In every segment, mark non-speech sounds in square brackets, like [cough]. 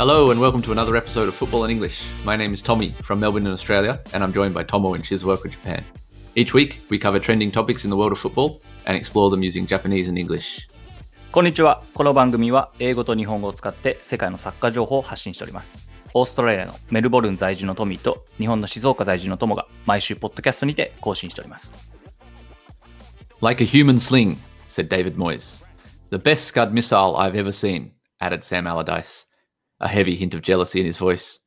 Hello and welcome to another episode of Football in English. My name is Tommy from Melbourne in Australia, and I'm joined by Tomo in Shizuoka, Japan. Each week, we cover trending topics in the world of football and explore them using Japanese and English. こんにちは。この番組は英語と日本語を使って世界のサッカー情報を発信しております。オーストラリアのメルボルン在住のトミーと日本の静岡在住のトモが毎週ポッドキャストにて更新しております。 Like a human sling, said David Moyes. The best Scud missile I've ever seen, added Sam Allardyce, a heavy hint of jealousy in his voice.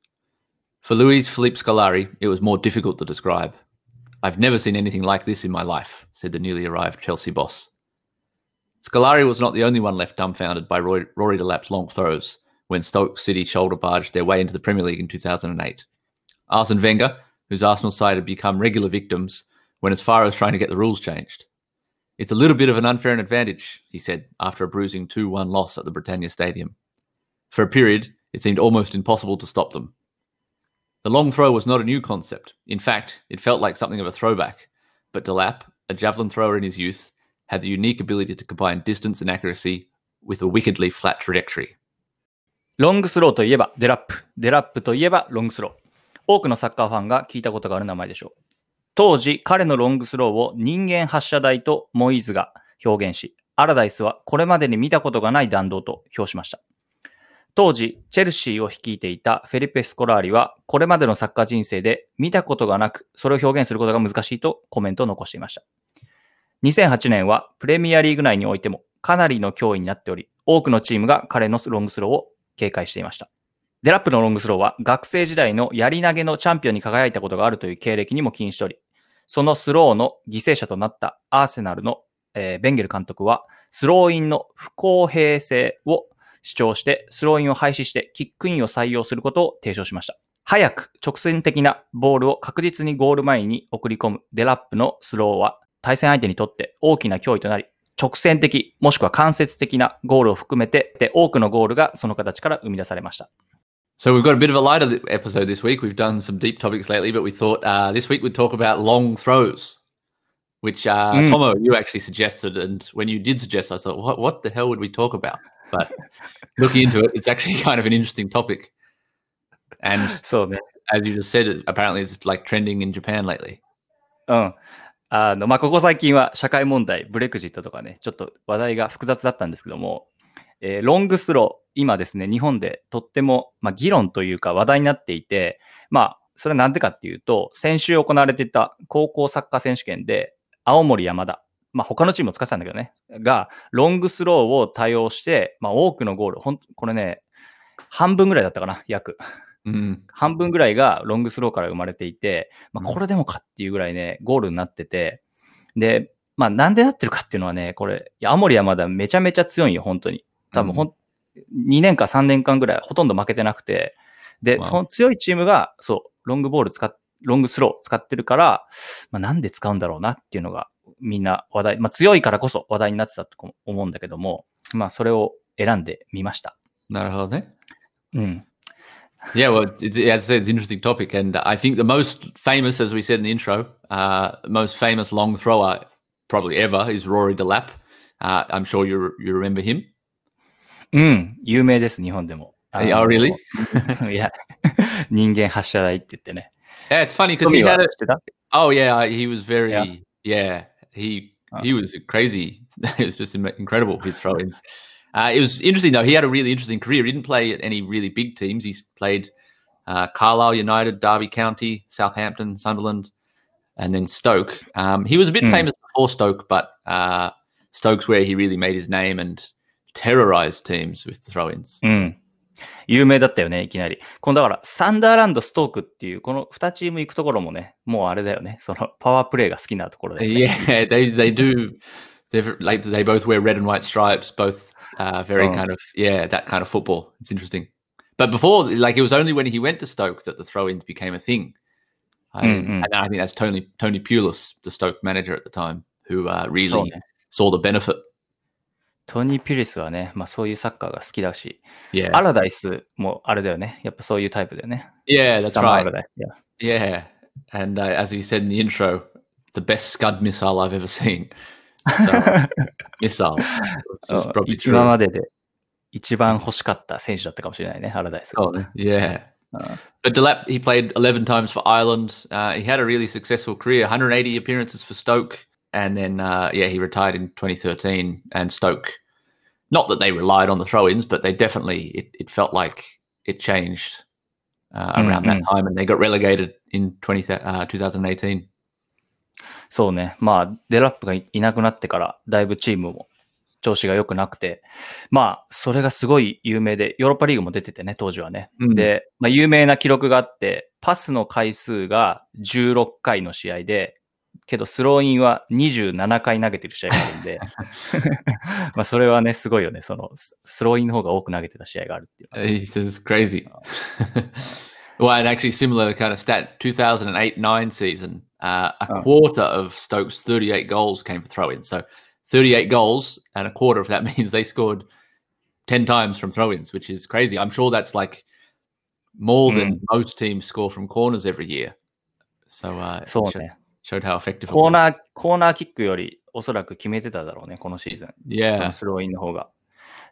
For Luis Philippe Scolari, it was more difficult to describe. I've never seen anything like this in my life, said the newly arrived Chelsea boss. Scolari was not the only one left dumbfounded by Roy, Rory Delap's long throws when Stoke City shoulder barged their way into the Premier League in 2008. Arsene Wenger, whose Arsenal side had become regular victims, went as far as trying to get the rules changed. It's a little bit of an unfair advantage, he said after a bruising 2 1 loss at the Britannia Stadium. For a period, it seemed almost impossible to stop them. The long throw was not a new concept. In fact, it felt like something of a throwback. But Delap, a javelin thrower in his youth, had the unique ability to combine distance and accuracy with a wickedly flat trajectory. ロングスローといえばデラップ。デラップといえばロングスロー。多くのサッカーファンが聞いたことがある名前でしょう。当時、彼のロングスローを人間発射台とモイーズが表現し、アラダイスはこれまでに見たことがない弾道と評しました。 当時、チェルシーを率いていたフェリペ・スコラーリは、これまでのサッカー人生で見たことがなく、それを表現することが難しいとコメントを残していました。2008年はプレミアリーグ内においてもかなりの脅威になっており、多くのチームが彼のロングスローを警戒していました。デラップのロングスローは学生時代のやり投げのチャンピオンに輝いたことがあるという経歴にも起因しており、そのスローの犠牲者となったアーセナルの、えーベンゲル監督は、スローインの不公平性を主張して、スローインを廃止してキックインを採用することを提唱しました。早く直線的なボールを確実にゴール前に送り込むデラップのスローは、対戦相手にとって大きな脅威となり、直線的、もしくは間接的なゴールを含めて、で多くのゴールがその形から生み出されました。So we've got a bit of a lighter episode this week. We've done some deep topics lately, but we thought uh, this week we'd talk about long throws, which uh, Mm. Tomo you actually suggested, and when you did suggest, I thought, what what the hell would we talk about? But looking into it, it's actually [laughs] kind of an interesting topic. And そうね。as you just said, it, apparently it's like trending in Japan lately. うん。あの、まあ、ここ最近は社会問題、ブレクジットとかね、ちょっと話題が複雑だったんですけども、えーロングスロー、今ですね、日本でとっても、まあ、議論というか話題になっていて、まあ、それはなんでかっていうと、先週行われてた高校サッカー選手権で、青森山田、まあ、他のチームも使ってたんだけどね、が、ロングスローを対応して、まあ、多くのゴール、ほん、これね、半分ぐらいだったかな、約。Mm. 半分ぐらいがロングスローから生まれていて、まあ、うんこれでもかっていうぐらいね、ゴールになってて、で、まあなんでなってるかっていうのはね、これ、いや青森山田めちゃめちゃ強いんよ、本当に。多分ほん、2年か3年間ぐらいほとんど負けてなくて、で、その強いチームが、そう、ロングボール使っ、ロングスロー使ってるから、まあなんで使うんだろうなっていうのが、みんな話題、まあ強いからこそ話題になってたと思うんだけども、まあそれを選んでみました。なるほどね。うん。Yeah, well, it's, as I said, it's an interesting topic, and I think the most famous, as we said in the intro, uh, most famous long thrower probably ever is Rory Delap. Uh, I'm sure you you remember him. うん、有名です、日本でも。Oh, really? いや、人間発射台って言ってね。Yeah, it's funny because he had it. Oh yeah, uh, he was very yeah. yeah he oh. he was crazy. [laughs] it was just incredible his throw-ins. uh, it was interesting though. He had a really interesting career. He didn't play at any really big teams. He played uh, Carlisle United, Derby County, Southampton, Sunderland, and then Stoke. Um, he was a bit mm. famous before Stoke, but uh, Stoke's where he really made his name and terrorized teams with throw-ins. Mm. 有名だったよね、いきなり。このだから、サンダーランド、ストークっていう、この2チーム行くところもね、もうあれだよね。そのパワープレイが好きなところで、ね。Yeah, they they do. Like they both wear red and white stripes. Both uh, very Oh. kind of yeah, that kind of football. It's interesting. But before, like it was only when he went to Stoke that the throw-ins became a thing. I, Mm, mm. and I think that's Tony Tony Pulis, the Stoke manager at the time, who uh, really ね。saw the benefit. トニー・ピリスはね、まあそういうサッカーが好きだし、yeah. アラダイスもあれだよね。やっぱそういうタイプだよね。Yeah, that's right. Yeah. yeah. And uh, as you said in the intro, the best Scud missile I've ever seen. So, [laughs] missile. 今までで一番欲しかった選手だったかもしれないね、アラダイス。そうね。Yeah. But Delap, he played 11 times for Ireland. Uh, he had a really successful career, 180 appearances for Stoke. And then, uh, yeah, he retired in 2013. And Stoke, not that they relied on the throw ins, but they definitely, it, it felt like it changed uh, Mm, around that mm. time. And they got relegated in 20, uh, 2018. そうね。まあ、デラップがいいなくなってから、だいぶチームも調子が良くなくて、まあ、それがすごい有名で、ヨーロッパリーグも出ててね、当時はね。うんで、まあ、有名な記録があって、パスの回数が16回の試合で、けどスローインは27回投げてる試合があるんで、まあ、それはね、すごいよね。その、ススローインの方が多く投げてた試合があるっていうのは。Uh, He says crazy. well, and actually similar kind of stat, 2008-9 season, uh, a Oh. quarter of Stokes' 38 goals came for throw-ins. So 38 goals and a quarter of that means they scored 10 times from throw-ins, which is crazy. I'm sure that's like more than most teams score from corners every year. So uh, そうね。Showed how effective コー.ナー、コーナーキックよりおそらく決めてただろうね、このシーズン。そ Yeah. のスローインの方が。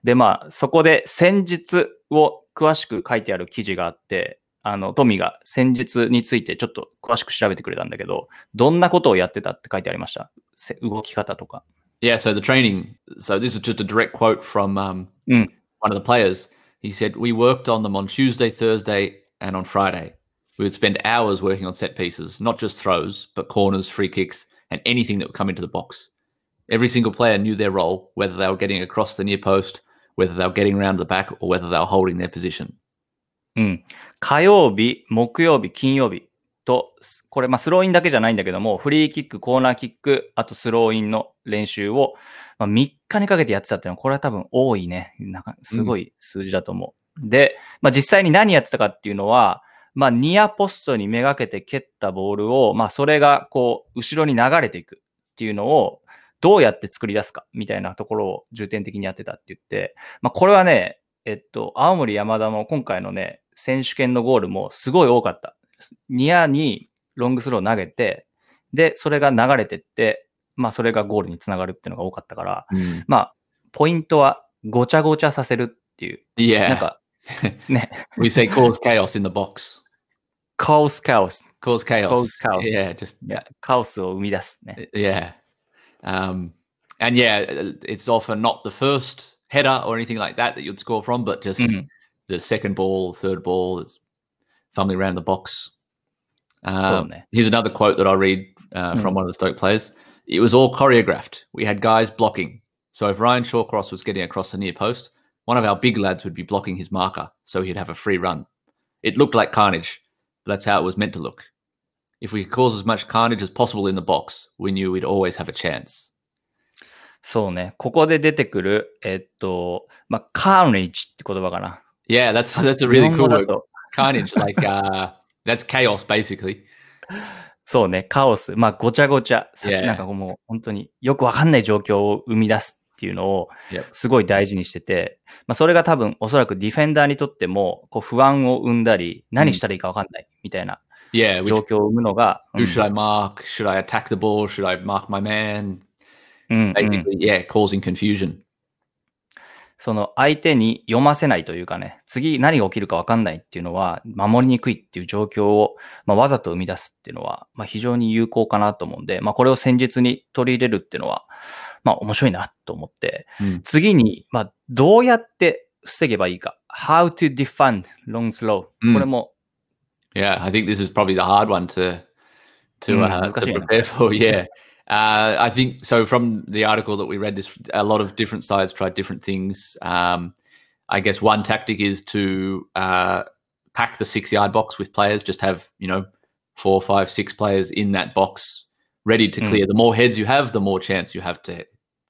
で、まあ、そこで戦術を詳しく書いてある記事があって、あの、トミーが戦術についてちょっと詳しく調べてくれたんだけど、どんなことをやってたって書いてありましたせ動き方とか。Yeah, so the training. So this is just a direct quote from um, Mm. one of the players. He said, "We worked on them on Tuesday, Thursday, and on Friday. We would spend hours working on set pieces, not just throws, but corners, free kicks, and anything that would come into the box. Every single player knew their role, whether they were getting across the near post, whether they were getting around the back, or whether they were holding their position." うん。火曜日、木曜日、金曜日と、これ、まあ、スローインだけじゃないんだけども、フリーキック、コーナーキック、あとスローインの練習を、まあ、3日にかけてやってたっていうのは、これは多分多いね。なんか、すごい数字だと思う。で、まあ、実際に何やってたかっていうのは、まあ、ニアポストにめがけて蹴ったボールを、まあ、それが、こう、後ろに流れていくっていうのを、どうやって作り出すか、みたいなところを重点的にやってたって言って、まあ、これはね、えっと、青森山田の今回のね、選手権のゴールもすごい多かった。ニアにロングスロー投げて、で、それが流れてって、まあそれがゴールにつながるっていうのが多かったから、まあ、ポイントはごちゃごちゃさせるっていう。Yeah, なんか、[laughs] ね、we say cause chaos in the box. カオスカオス。 Cause chaos. Cause chaos. Yeah, just カオスを生み出すね。 Yeah. Um, and yeah, it's often not the first header or anything like that that you'd score from, but just Mhm. the second ball, third ball, that's fumbling around the box. Um, そうね。 here's another quote that I'll read uh, from Mm. one of the Stoke players. It was all choreographed. We had guys blocking. So if Ryan Shawcross was getting across the near post, one of our big lads would be blocking his marker so he'd have a free run. It looked like carnage, but That's how it was meant to look. If we could cause as much carnage as possible in the box, we knew we'd always have a chance. そうね。ここで出てくる、えっと、まあ、カーネイジって言葉かな。Yeah, that's that's a really 日 cool word. と Carnage, like uh, that's chaos, basically. そうね、カオス。まあ、ごちゃごちゃ。さ Yeah. なんかもう本当によくわかんない状況を生み出すっていうのを.すごい大事にしてて、まあ、それが多分おそらくディフェンダーにとってもこう不安を生んだり、何したらいいかわかんないみたいな Yeah, which, 状況を生むのが、who should I mark? Should I attack the ball? Should I mark my man? Basically, yeah, causing confusion. その相手に読ませないというかね、次何が起きるかわかんないっていうのは守りにくいっていう状況を、まあ、わざと生み出すっていうのは、まあ、非常に有効かなと思うんで、まあ、これを戦術に取り入れるっていうのは、まあ、面白いなと思って、うん次に、まあ、どうやって防げばいいか。how to defend long slow、うんこれも、 Yeah, I think this is probably the hard one to to, Mm, uh, to 難しいね。 prepare for. Yeah, uh, I think so. From the article that we read, this a lot of different sides tried different things. Um, I guess one tactic is to uh, pack the six yard box with players. Just have you know four, five, six players in that box ready to Mm. clear. The more heads you have, the more chance you have to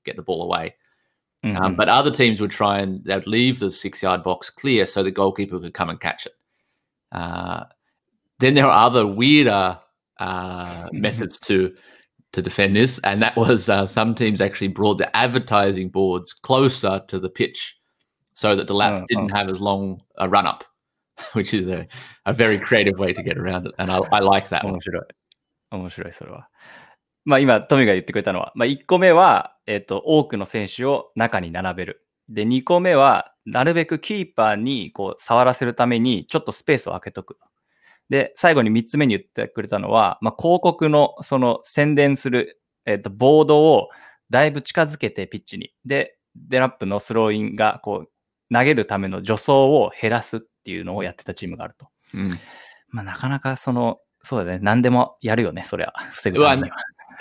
get the ball away. うんうん Um, but other teams would try and they'd leave the six yard box clear so the goalkeeper could come and catch it. Uh, then there are other weirder uh, [laughs] methods to to defend this, and that was uh, some teams actually brought the advertising boards closer to the pitch so that the lap Oh, didn't have as long a run up, [laughs] which is a, a very creative way to get around it, and I, I like that one. 面白い。面白い、それは。 まあ今、トミが言ってくれたのは、まあ1個目は、えっ、と、多くの選手を中に並べる。で、2個目は、なるべくキーパーにこう触らせるためにちょっとスペースを空けとく。で、最後に3つ目に言ってくれたのは、まあ、広告のその宣伝する、えっ、と、ボードをだいぶ近づけてピッチに。で、デラップのスローインがこう投げるための助走を減らすっていうのをやってたチームがあると。うん。まあ、なかなかその、そうだね。何でもやるよね、それは。防ぐためには。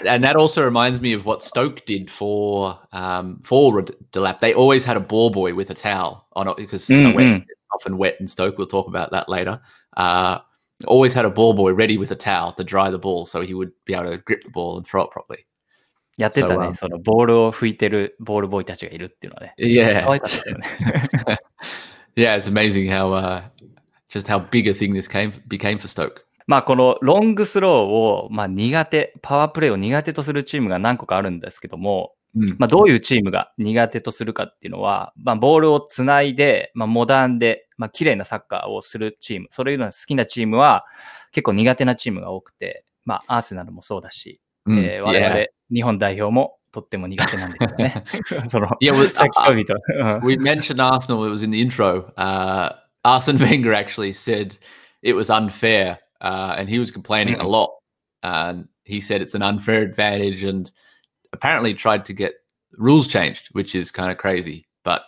And that also reminds me of what Stoke did for um, for Delap. They always had a ball boy with a towel on it because Mm, wet, mm. often wet in Stoke. We'll talk about that later. Uh, always had a ball boy ready with a towel to dry the ball, so he would be able to grip the ball and throw it properly. やってたそうね。そのボールを拭いてるボールボーイたちがいるっていうのはね。 Yeah, 可[laughs] 愛かったよね。 yeah. It's amazing how uh, just how big a thing this came became for Stoke. まあこのロングスローを、まあ苦手、パワープレイを苦手とするチームが何個かあるんですけども、Mm. まあどういうチームが苦手とするかっていうのは、まあボールをつないで、まあモダンで、まあ綺麗なサッカーをするチーム、それいうのが好きなチームは結構苦手なチームが多くて、まあアーセナルもそうだし、Mm, えー我.々日本代表もとっても苦手なんだけどね。[laughs] その、Yeah, well, さっき uh, と。うん we mentioned Arsenal. It was in the intro. Uh, Arsene Wenger actually said it was unfair, uh, and he was complaining a Mm. lot. And he said it's an unfair advantage, and apparently tried to get rules changed, which is kind of crazy. But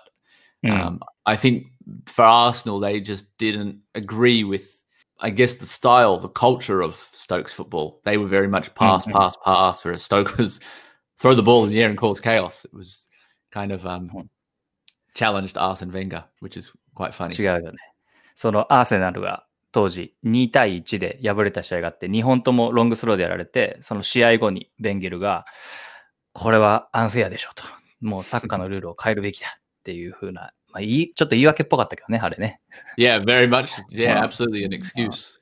うん um, I think for Arsenal, they just didn't agree with, I guess, the style, the culture of Stokes football. They were very much pass, Mhm. pass, pass, whereas Stoke [laughs] was throw the ball in the air and cause chaos. It was kind of um, Mhm. challenged Arsene Wenger, which is quite funny. 違うよね。そのアーセナルが 当時2対1で敗れた試合があって、2本ともロングスローでやられて、その試合後にベンゲルが、これはアンフェアでしょと。もうサッカーのルールを変えるべきだっていう風な、[laughs] まあ、いい、ちょっと言い訳っぽかったけどね、あれね。Yeah, very much. [laughs] Yeah, absolutely an excuse.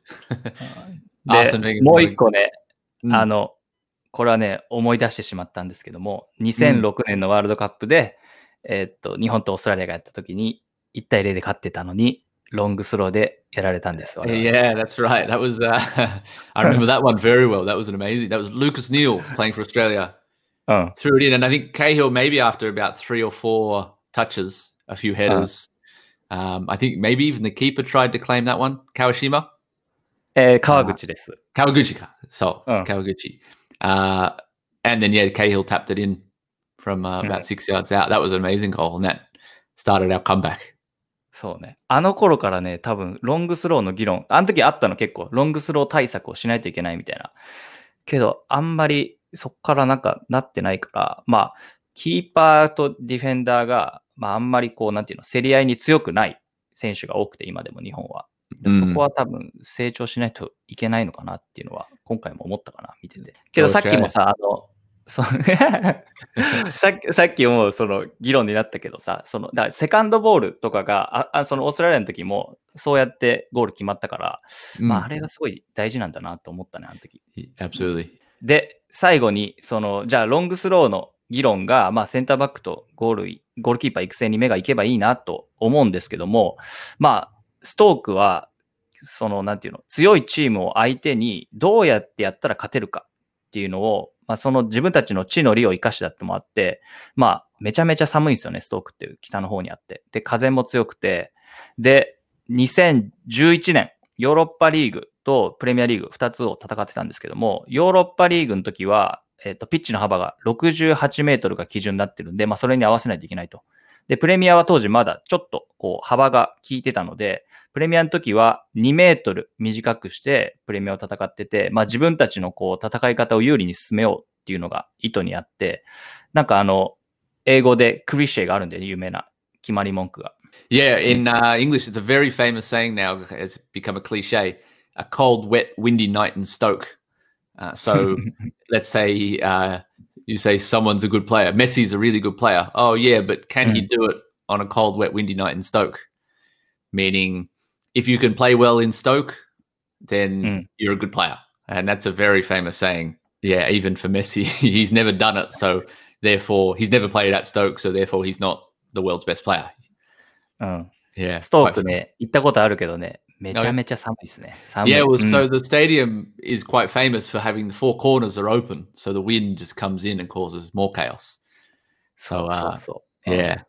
[laughs] でもう一個ね、Mm. あの、これはね、思い出してしまったんですけども、2006年のワールドカップで、えーっと、日本とオーストラリアがやった時に、1対0で勝ってたのに、ロングスローでやられたんです。我々 Yeah, that's right. That was uh, [laughs] I remember that one very well. That was an amazing. That was Lucas Neal playing for Australia. うん。 Threw it in, and I think Cahill maybe after about three or four touches, a few headers. Um, I think maybe even the keeper tried to claim that one. Kawashima, えー川口です。 Kawaguchi. ka. So Oh. Kawaguchi. Uh, and then yeah, Cahill tapped it in from uh, about Mhm. six yards out. That was an amazing goal, and that started our comeback. そうね。あの頃からね、多分、ロングスローの議論、あの時あったの結構、ロングスロー対策をしないといけないみたいな。けど、あんまりそっからなんかなってないから、まあ、キーパーとディフェンダーが、まあ、あんまりこう、なんていうの、競り合いに強くない選手が多くて、今でも日本は。そこは多分、成長しないといけないのかなっていうのは、今回も思ったかな、見てて。けど、さっきもさ、あの、そう [laughs] さっき、さっきもその議論になったけどさ、その、だからセカンドボールとかが、あ、あそのオーストラリアの時も、そうやってゴール決まったから、まあ、Mm. あれがすごい大事なんだなと思ったね、あの時。Absolutely. で、最後に、その、じゃあ、ロングスローの議論が、まあ、センターバックとゴールい、ゴールキーパー育成に目がいけばいいなと思うんですけども、まあ、ストークは、その、なんていうの、強いチームを相手に、どうやってやったら勝てるかっていうのを、まあ、その自分たちの地の利を生かしだってもあって、まあ、めちゃめちゃ寒いんですよね、ストークっていう北の方にあって。で、風も強くて、で、2011年、ヨーロッパリーグとプレミアリーグ2つを戦ってたんですけども、ヨーロッパリーグの時は、えっ、と、ピッチの幅が68メートルが基準になってるんで、まあ、それに合わせないといけないと。で、プレミアは当時まだちょっと、こう、幅が効いてたので、プレミアの時は2メートル短くしてプレミアを戦ってて、まあ、自分たちのこう、戦い方を有利に進めようっていうのが意図にあって、なんかあの、英語でクリシェがあるんで、有名な決まり文句が。Yeah, in uh, English, it's a very famous saying now. It's become a cliche: "A cold, wet, windy night in Stoke." Uh, so, [laughs] let's say uh, you say someone's a good player. Messi's a really good player. Oh yeah, but can he do it on a cold, wet, windy night in Stoke? Meaning, if you can play well in Stoke, then Mm. you're a good player, and that's a very famous saying. Yeah, even for Messi, [laughs] he's never done it, so therefore he's never played at Stoke, so therefore he's not the world's best player. うん。 Yeah, ストー quite クね、行ったことあるけどね、 めちゃめちゃ寒いですね。寒い。Yeah, well, うん so the stadium is quite famous for having the four corners are open, so the wind just comes in and causes more chaos. そう So, そう uh, そう。うん yeah,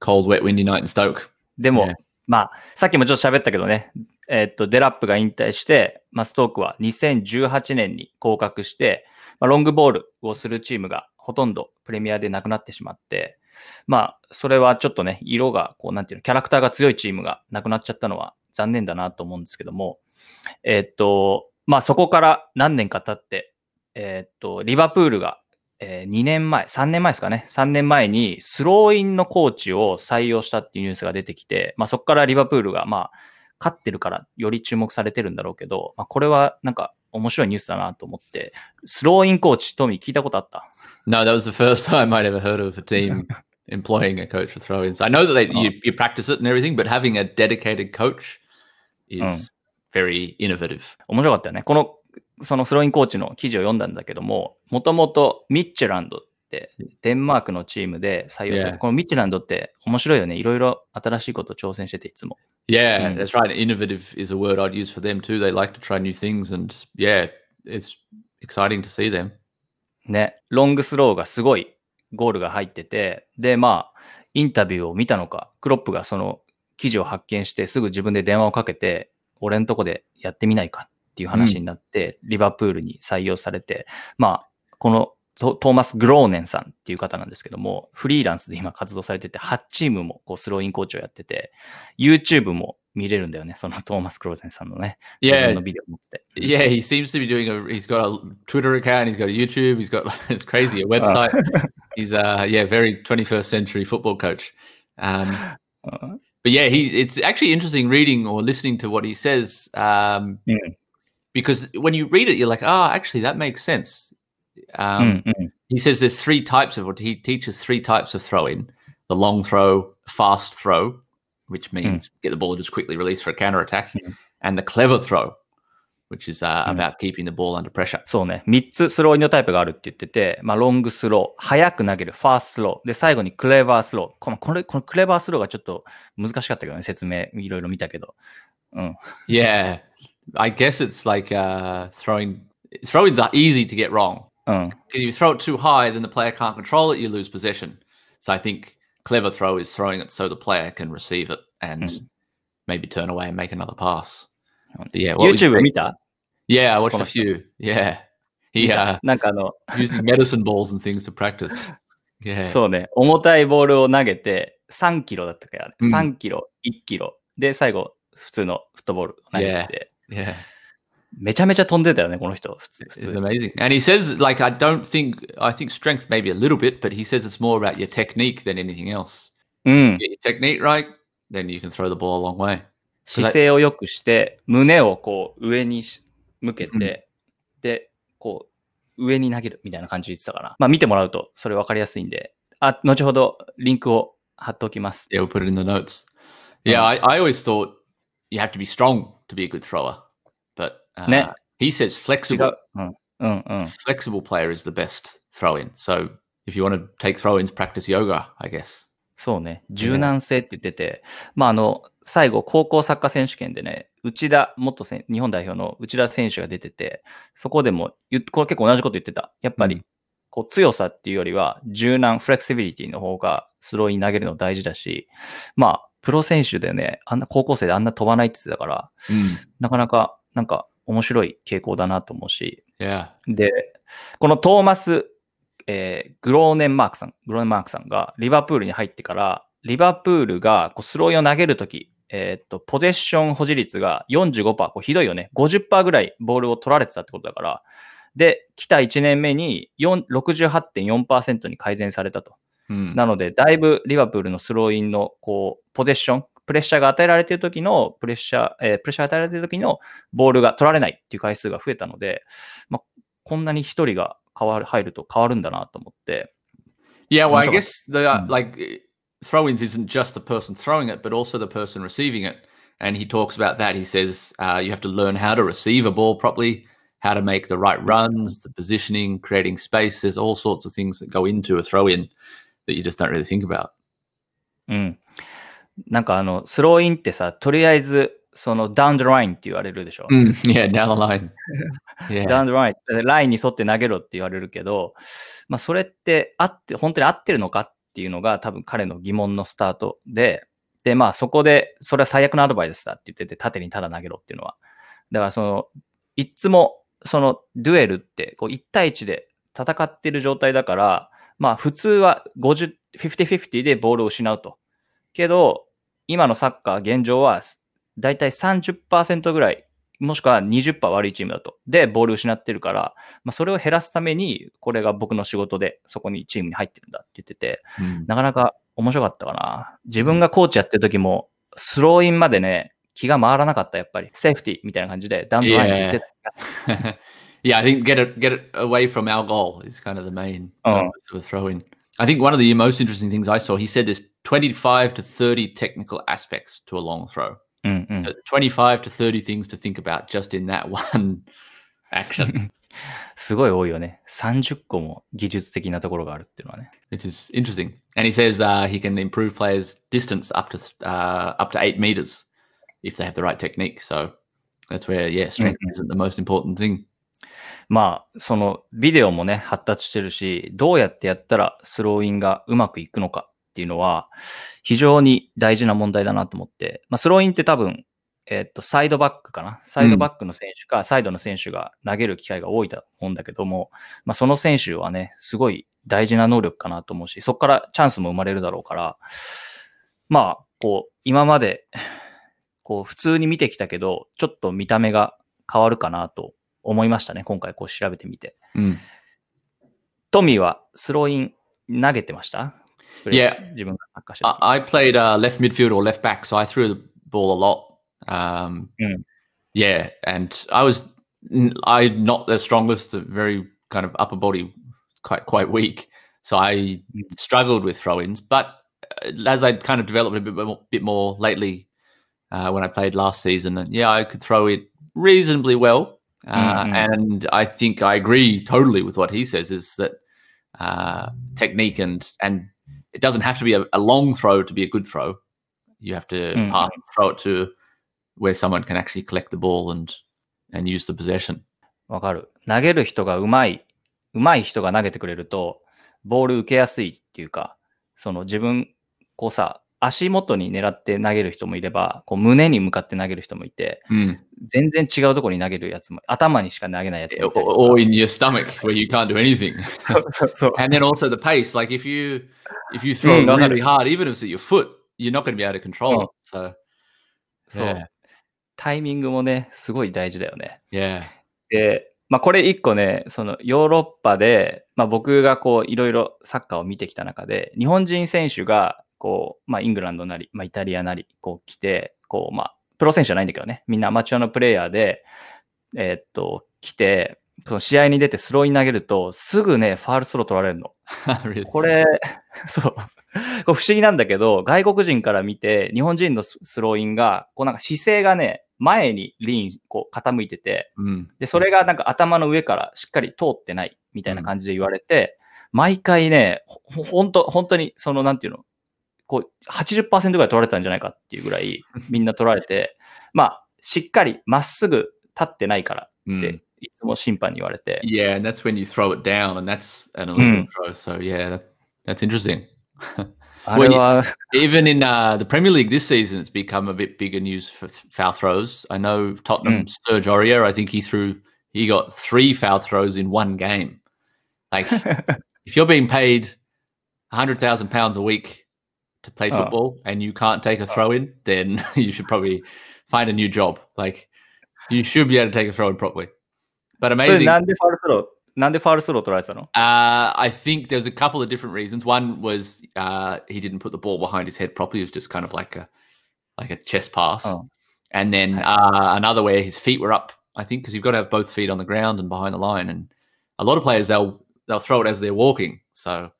cold, wet, windy night in Stoke. でも、Yeah. まあ、さっきもちょっと喋ったけどね、えーっと、デラップが引退して、まあ、ストークは2018年に降格して、まあ、ロングボールをするチームがほとんどプレミアでなくなってしまって、まあ、それはちょっとね、色が、こう、なんていうの、キャラクターが強いチームがなくなっちゃったのは残念だなと思うんですけども、えーっと、まあ、そこから何年か経って、えーっと、リバプールが、え2年前、3年前ですかね。3年前にスローインのコーチを採用したっていうニュースが出てきて、まあそこからリバプールがまあ勝ってるからより注目されてるんだろうけど、まあこれはなんか面白いニュースだなと思って、スローインコーチ、トミー聞いたことあった？No, that was the first [laughs] time I'd ever heard of a team [laughs] employing a coach for throw-ins. I know that they, you, you practice it and everything, but having a dedicated coach is very innovative. 面白かったよね。この、そのスローインコーチの記事を読んだんだけども、もともとミッチェランドってデンマークのチームで採用され.た。このミッチェランドって面白いよね。いろいろ新しいこと挑戦してていつも。Yeah, Mm. that's right. Innovative is a word I'd use for them too. They like to try new things, and yeah, it's exciting to see them. ね、ロングスローがすごいゴールが入ってて、で、まあ、インタビューを見たのか、クロップがその記事を発見してすぐ自分で電話をかけて、俺のとこでやってみないかっていう話になって、リバプールに採用されて、まあ、このトトーマス・グローネンさんっていう方なんですけども、フリーランスで今活動されてて、8チームもこうスローインコーチをやってて、YouTube も見れるんだよね、そのトーマス・グローネンさんのね、自 Yeah, 分のビデオを持ってて。yeah. He seems to be doing a. He's got a Twitter account. He's got a YouTube. He's got [laughs] it's crazy a website. [laughs] he's uh yeah, very 21st century football coach. Um, う [laughs] ん but yeah, he it's actually interesting reading or listening to what he says. Um. Mm. Because when you read it, you're like, ah, oh, actually, that makes sense. Um, mm-hmm. He says there's three types of what he teaches three types of throw in the long throw, fast throw, which mm. means mm. get the ball just quickly released for a counter attack, mm. and the clever throw, which is uh, Mm. about keeping the ball under pressure. そうね。三つスローインのタイプがあるって言ってて、まあ、ロングスロー、早く投げる、ファーストスロー、で、最後にクレバースロー。この、これ、このクレバースローがちょっと難しかったけどね、説明いろいろ見たけど。うん。Yeah, I guess it's like uh, throwing. Throwings are easy to get wrong うん。because you throw it too high, then the player can't control it. You lose possession. So I think clever throw is throwing it so the player can receive it and Mm. maybe turn away and make another pass. Yeah, YouTube 見た Yeah, I watched a few. Yeah. Uh, なんかあの、using medicine balls and things to practice. Yeah. そうね、重たいボールを投げて、3キロだったっけあれ。うん3キロ、1キロ。で、最後、普通のフットボールを投げて、yeah. めちゃめちゃ飛んでたよね、この人。普通。普 It's 通 amazing. And he says, like, I don't think, I think strength maybe a little bit, but he says it's more about your technique than anything else. うん。Get your technique right, then you can throw the ball a long way. 姿勢を良くして、胸をこう上にし向けて、で、こう上に投げるみたいな感じで言ってたから。まあ見てもらうとそれ分かりやすいんで、あ、後ほどリンクを貼っておきます。Yeah, we'll put it in the notes. Yeah, Um, I, I always thought you have to be strong to be a good thrower, but uh, Ne- he says 違 flexible. うんうん。Flexible player is the best throw in. So if you want to take throw ins, practice yoga, I guess. そうね。柔軟性って言ってて、まああの、最後高校サッカー選手権でね、内田元せん日本代表の内田選手が出てて、そこでも言っ、これ結構同じこと言ってた。やっぱりうん、こう強さっていうよりは柔軟、フレキシビリティの方がスローイン投げるの大事だし、まあ、プロ選手でね、あんな高校生であんな飛ばないって言ってたから、なかなか、なんか面白い傾向だなと思うし.で、このトーマス、えーグローネンマークさん、グローネンマークさんがリバプールに入ってから、リバプールがこうスローインを投げるとき、えーっと、ポゼッション保持率が45%、こうひどいよね。50%ぐらいボールを取られてたってことだから、で、来た1年目に4 68.4%に改善されたと。Mm. なので、だいぶリバプールのスローインの、こう、ポゼッション、プレッシャーが与えられている時の、プレッシャー、えープレッシャーが与えられている時のボールが取られないっていう回数が増えたので、まあ、こんなに一人が変わる、入ると変わるんだなと思って、 Yeah, well, I Also- guess the uh, Mm. like uh, throw-ins isn't just the person throwing it, but also the person receiving it. And he talks about that. He says uh, you have to learn how to receive a ball properly, how to make the right runs, the positioning, creating space. There's all sorts of things that go into a throw-in that you just don't really think about. うん。なんかあの、スローインってさ、とりあえず、 その、ダウンドラインって言われるでしょ？down the line. ダ Yeah, ウンドライン、ラインに沿って投げろって言われるけど、まあそれってあって、本当に合ってるのかってっていうのが多分彼の疑問のスタートで、で、まあそこで、それは最悪のアドバイスだって言ってて、縦にただ投げろっていうのは。だからその、いつも、その、デュエルって、こう、1対1で戦ってる状態だから、まあ普通は50、50-50でボールを失うと。けど、今のサッカー現状は、だいたい30%ぐらい、もしくは20%悪いチームだと。で、ボール失ってるから、まあそれを減らすために、これが僕の仕事で、そこにチームに入ってるんだって言ってて、うん、なかなか面白かったかな。自分がコーチやってる時も、スローインまでね、気が回らなかった、やっぱり。セーフティーみたいな感じで、ダウンドラインって言ってた。yeah, I think get it get it away from our goal is kind of the main oh. of throw in. I think one of the most interesting things I saw, he said there's 25 to 30 technical aspects to a long throw. Mm-hmm. 25 to 30 things to think about just in that one action. すごい多いよね。30個も技術的なところがあるっていうのはね。It is interesting. And he says uh, he can improve players' distance up to uh, up to eight meters if they have the right technique. So that's where, yeah, strength mm-hmm. isn't the most important thing. まあ、そのビデオもね、発達してるし、どうやってやったらスローインがうまくいくのかっていうのは、非常に大事な問題だなと思って、まあ、スローインって多分、えっと、サイドバックかな？サイドバックの選手か、うん、サイドの選手が投げる機会が多いと思うんだけども、まあ、その選手はね、すごい大事な能力かなと思うし、そこからチャンスも生まれるだろうから、まあ、こう、今まで、こう、普通に見てきたけど、ちょっと見た目が変わるかなと思いましたね。今回こう調べてみて。うん、トミーはスローイン投げてました？Yeah. I played uh, left midfield or left back, so I threw the ball a lot. Um, mm. Yeah, and I was I not the strongest, very kind of upper body, quite quite weak. So I mm. struggled with throw-ins, but uh, as I kind of developed a bit more, bit more lately, uh, when I played last season, and yeah, I could throw it reasonably well. Uh, mm-hmm. And I think I agree totally with what he says is that uh, technique and and it doesn't have to be a, a, long throw to be a good throw. You have to mm-hmm. pass, throw it to where someone can actually collect the ball and and use the possession. わかる。投げる人がうまい、うまい人が投げてくれると、ボール受けやすいっていうか、その自分、こうさ、 足元に狙って投げる人もいれば、こう胸に向かって投げる人もいて、うん、全然違うところに投げるやつも、頭にしか投げないやつもいた Or in your stomach where you can't do anything. そうそう And then also the pace, like if you, if you throw really hard, even if it's at your foot, you're not going to be able to control it. So, そう。タイミングもね、すごい大事だよね。Yeah. で、まあこれ一個ね、そのヨーロッパで、まあ僕がこういろいろサッカーを見てきた中で、日本人選手がこう、まあ、イングランドなり、まあ、イタリアなり、こう来て、こう、まあ、プロ選手じゃないんだけどね、みんなアマチュアのプレイヤーで、えー、っと、来て、その試合に出てスローに投げると、すぐね、ファールスロー取られるの。[laughs] これ、[laughs] そう。これ不思議なんだけど、外国人から見て、日本人のスローインが、こうなんか姿勢がね、前に lean、こう傾いてて、うん、で、それがなんか頭の上からしっかり通ってないみたいな感じで言われて、うん、毎回ね、ほ、本当本当に、その、なんていうの、こう、80%ぐらい取られたんじゃないかっていうぐらい、みんな取られて、まあ、しっかりまっすぐ立ってないからって、いつも審判に言われて。Yeah, and that's when you throw it down, and that's an illegal throw. So, yeah, that's interesting. you, even in uh, the Premier League this season, it's become a bit bigger news for foul throws. I know Tottenham, mm. Serge Aurier, I think he threw, he got three foul throws in one game. Like, if you're being paid £100,000 a week to play oh. football and you can't take a oh. throw in, then [laughs] you should probably find a new job. Like you should be able to take a throw in properly. But amazing. Uh, I think there's a couple of different reasons. One was uh, he didn't put the ball behind his head properly. It was just kind of like a like a chest pass. Oh. And then uh, another where his feet were up. I think because you've got to have both feet on the ground and behind the line. And a lot of players they'll they'll throw it as they're walking. So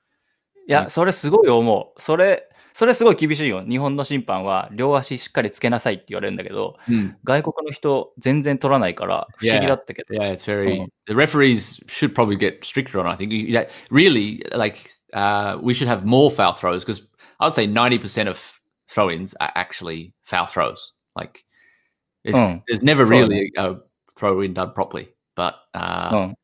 いや、それすごい思う。それ、 それすごい厳しいよ。日本の審判は両足しっかりつけなさいって言われるんだけど、うん、外国の人全然取らないから不思議だったけど。Yeah, yeah it's very,、うん、the referees should probably get stricter on, I think. Really, like, uh, we should have more foul throws because I would say 90% of throw ins are actually foul throws. Like, it's, there's never really a throw in done properly. But, uh,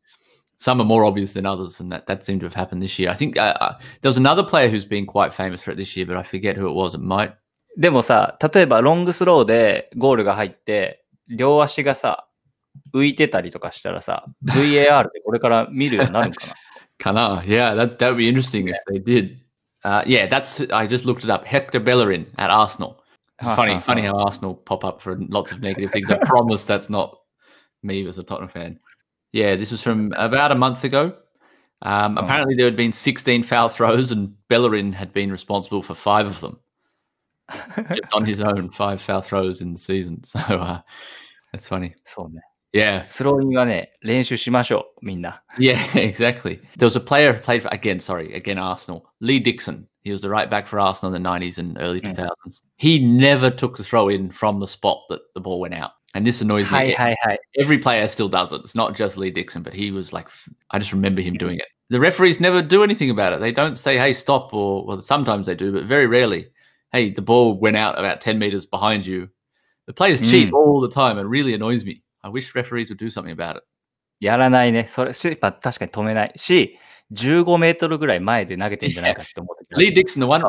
some are more obvious than others, and that, that seemed to have happened this year. I think uh, uh, there was another player who's been quite famous for it this year, but I forget who it was. It might. でもさ、例えばロングスローでゴールが入って、両足がさ、浮いてたりとかしたらさ、VAR でこれから見るようになるのかな Kana, [laughs] yeah, that that would be interesting if they did. Uh, yeah, that's I just looked it up. Hector Bellerin at Arsenal. It's Ha, funny, ha, funny ha. how Arsenal pop up for lots of negative things. I promise that's not me as a Tottenham fan. Yeah, this was from about a month ago. Um, Oh. apparently, there had been 16 foul throws, and Bellerin had been responsible for five of them, [laughs] just on his own. Five foul throws in the season. So [laughs] uh, that's funny. そうね。 Yeah, スローインはね、練習しましょう、みんな。 Yeah, [laughs] exactly. There was a player who played for, again, sorry, again, Arsenal. Lee Dixon. He was the right back for Arsenal in the 90s and early Mm. 2000s. He never took the throw in from the spot that the ball went out. And this annoys はい me. はいはい。 Every player still does it. It's not just Lee Dixon, but he was like, I just remember him doing it. The referees never do anything about it. They don't say, hey, stop, or, well, sometimes they do, but very rarely. Hey, the ball went out about 10 meters behind you. The players cheat Mm. all the time and really annoys me. I wish referees would do something about it. やらないね。それ、しまあ確かに止めないし、15メートルぐらい前で投げてんじゃないかって思ってた Lee [laughs] Dixon, the one,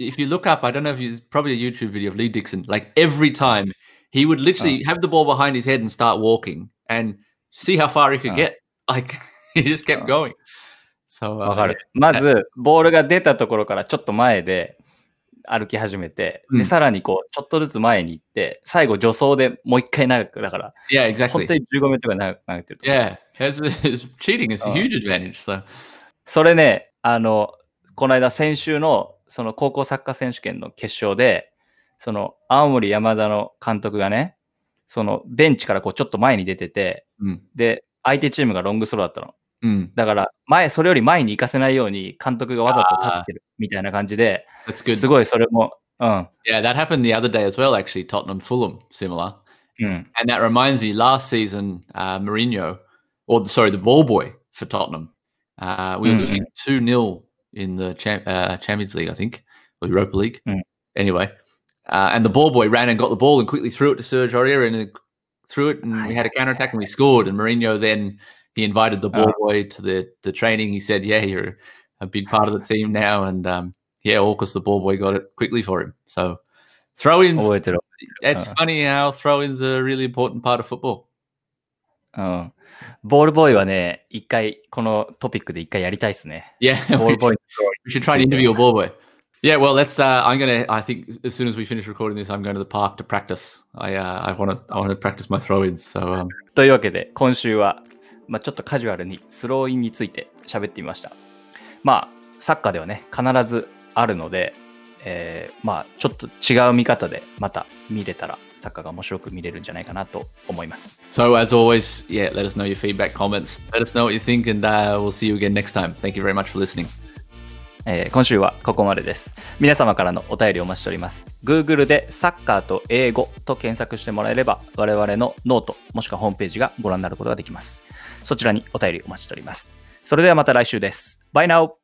if you look up, I don't know if you, probably a YouTube video of Lee Dixon, like every time he would literally have the ball behind his head and start walking and see how far he could Oh. get. Like he just kept Oh. going. So, わ uh, かる。まず、ボールが出たところからちょっと前で歩き始めて、で、うんさらにこう、ちょっとずつ前に行って、最後助走でもう一回長く、だから、yeah, 本 exactly. 当に15メートル投げてる。Yeah, it's, it's cheating is a Oh. huge advantage. So, それね、あの、この間先週の、その高校サッカー選手権の決勝で、その、青森山田の監督がね、その、ベンチからこう、ちょっと前に出てて、mm, で、相手チームがロングスローだったの。mm, だから、前、それより前に行かせないように、監督がわざと立ってるみたいな感じで.すごいそれも、うん、Yeah, that happened the other day as well, actually. Tottenham Fulham, similar. うん、And that reminds me, last season, uh, Mourinho, or sorry, the ball boy for Tottenham, uh, we were Mm, losing 2 0 in the cham- uh, Champions League, I think, or Europa League. Mm. Anyway, uh, and the ball boy ran and got the ball and quickly threw it to Serge Aurier and uh, threw it, and we had a counter attack and we scored. And Mourinho then he invited the ball boy to the, the training. He said, Yeah, you're a big part of the team now. And um, yeah, all because the ball boy got it quickly for him. So throw ins, 覚えてる。 it's Uh. funny how throw-ins are a really important part of football. うん。ボールボーイはね、一回、このトピックで一回やりたいですね。 Yeah, ボー we, ルボーイ。 we [laughs] should try and interview a ball boy. Yeah, well, let's. Uh, I'm gonna. I think as soon as we finish recording this, I'm going to the park to practice. I uh, I want to I want to practice my throw-ins. So um, というわけで、今週は、まあ、ちょっとカジュアルにスローインについて喋ってみました。まあ、サッカーではね、必ずあるので、えーまあ、ちょっと違う見方でまた見れたら、サッカーが面白く見れるんじゃないかなと思います。so as always, yeah, let us know your feedback, comments. Let us know what you think, and uh, we'll see you again next time. Thank you very much for listening. えー今週はここまでです。皆様からのお便りをお待ちしております。Google でサッカーと英語と検索してもらえれば、我々のノート、もしくはホームページがご覧になることができます。そちらにお便りお待ちしております。それではまた来週です。バイナウ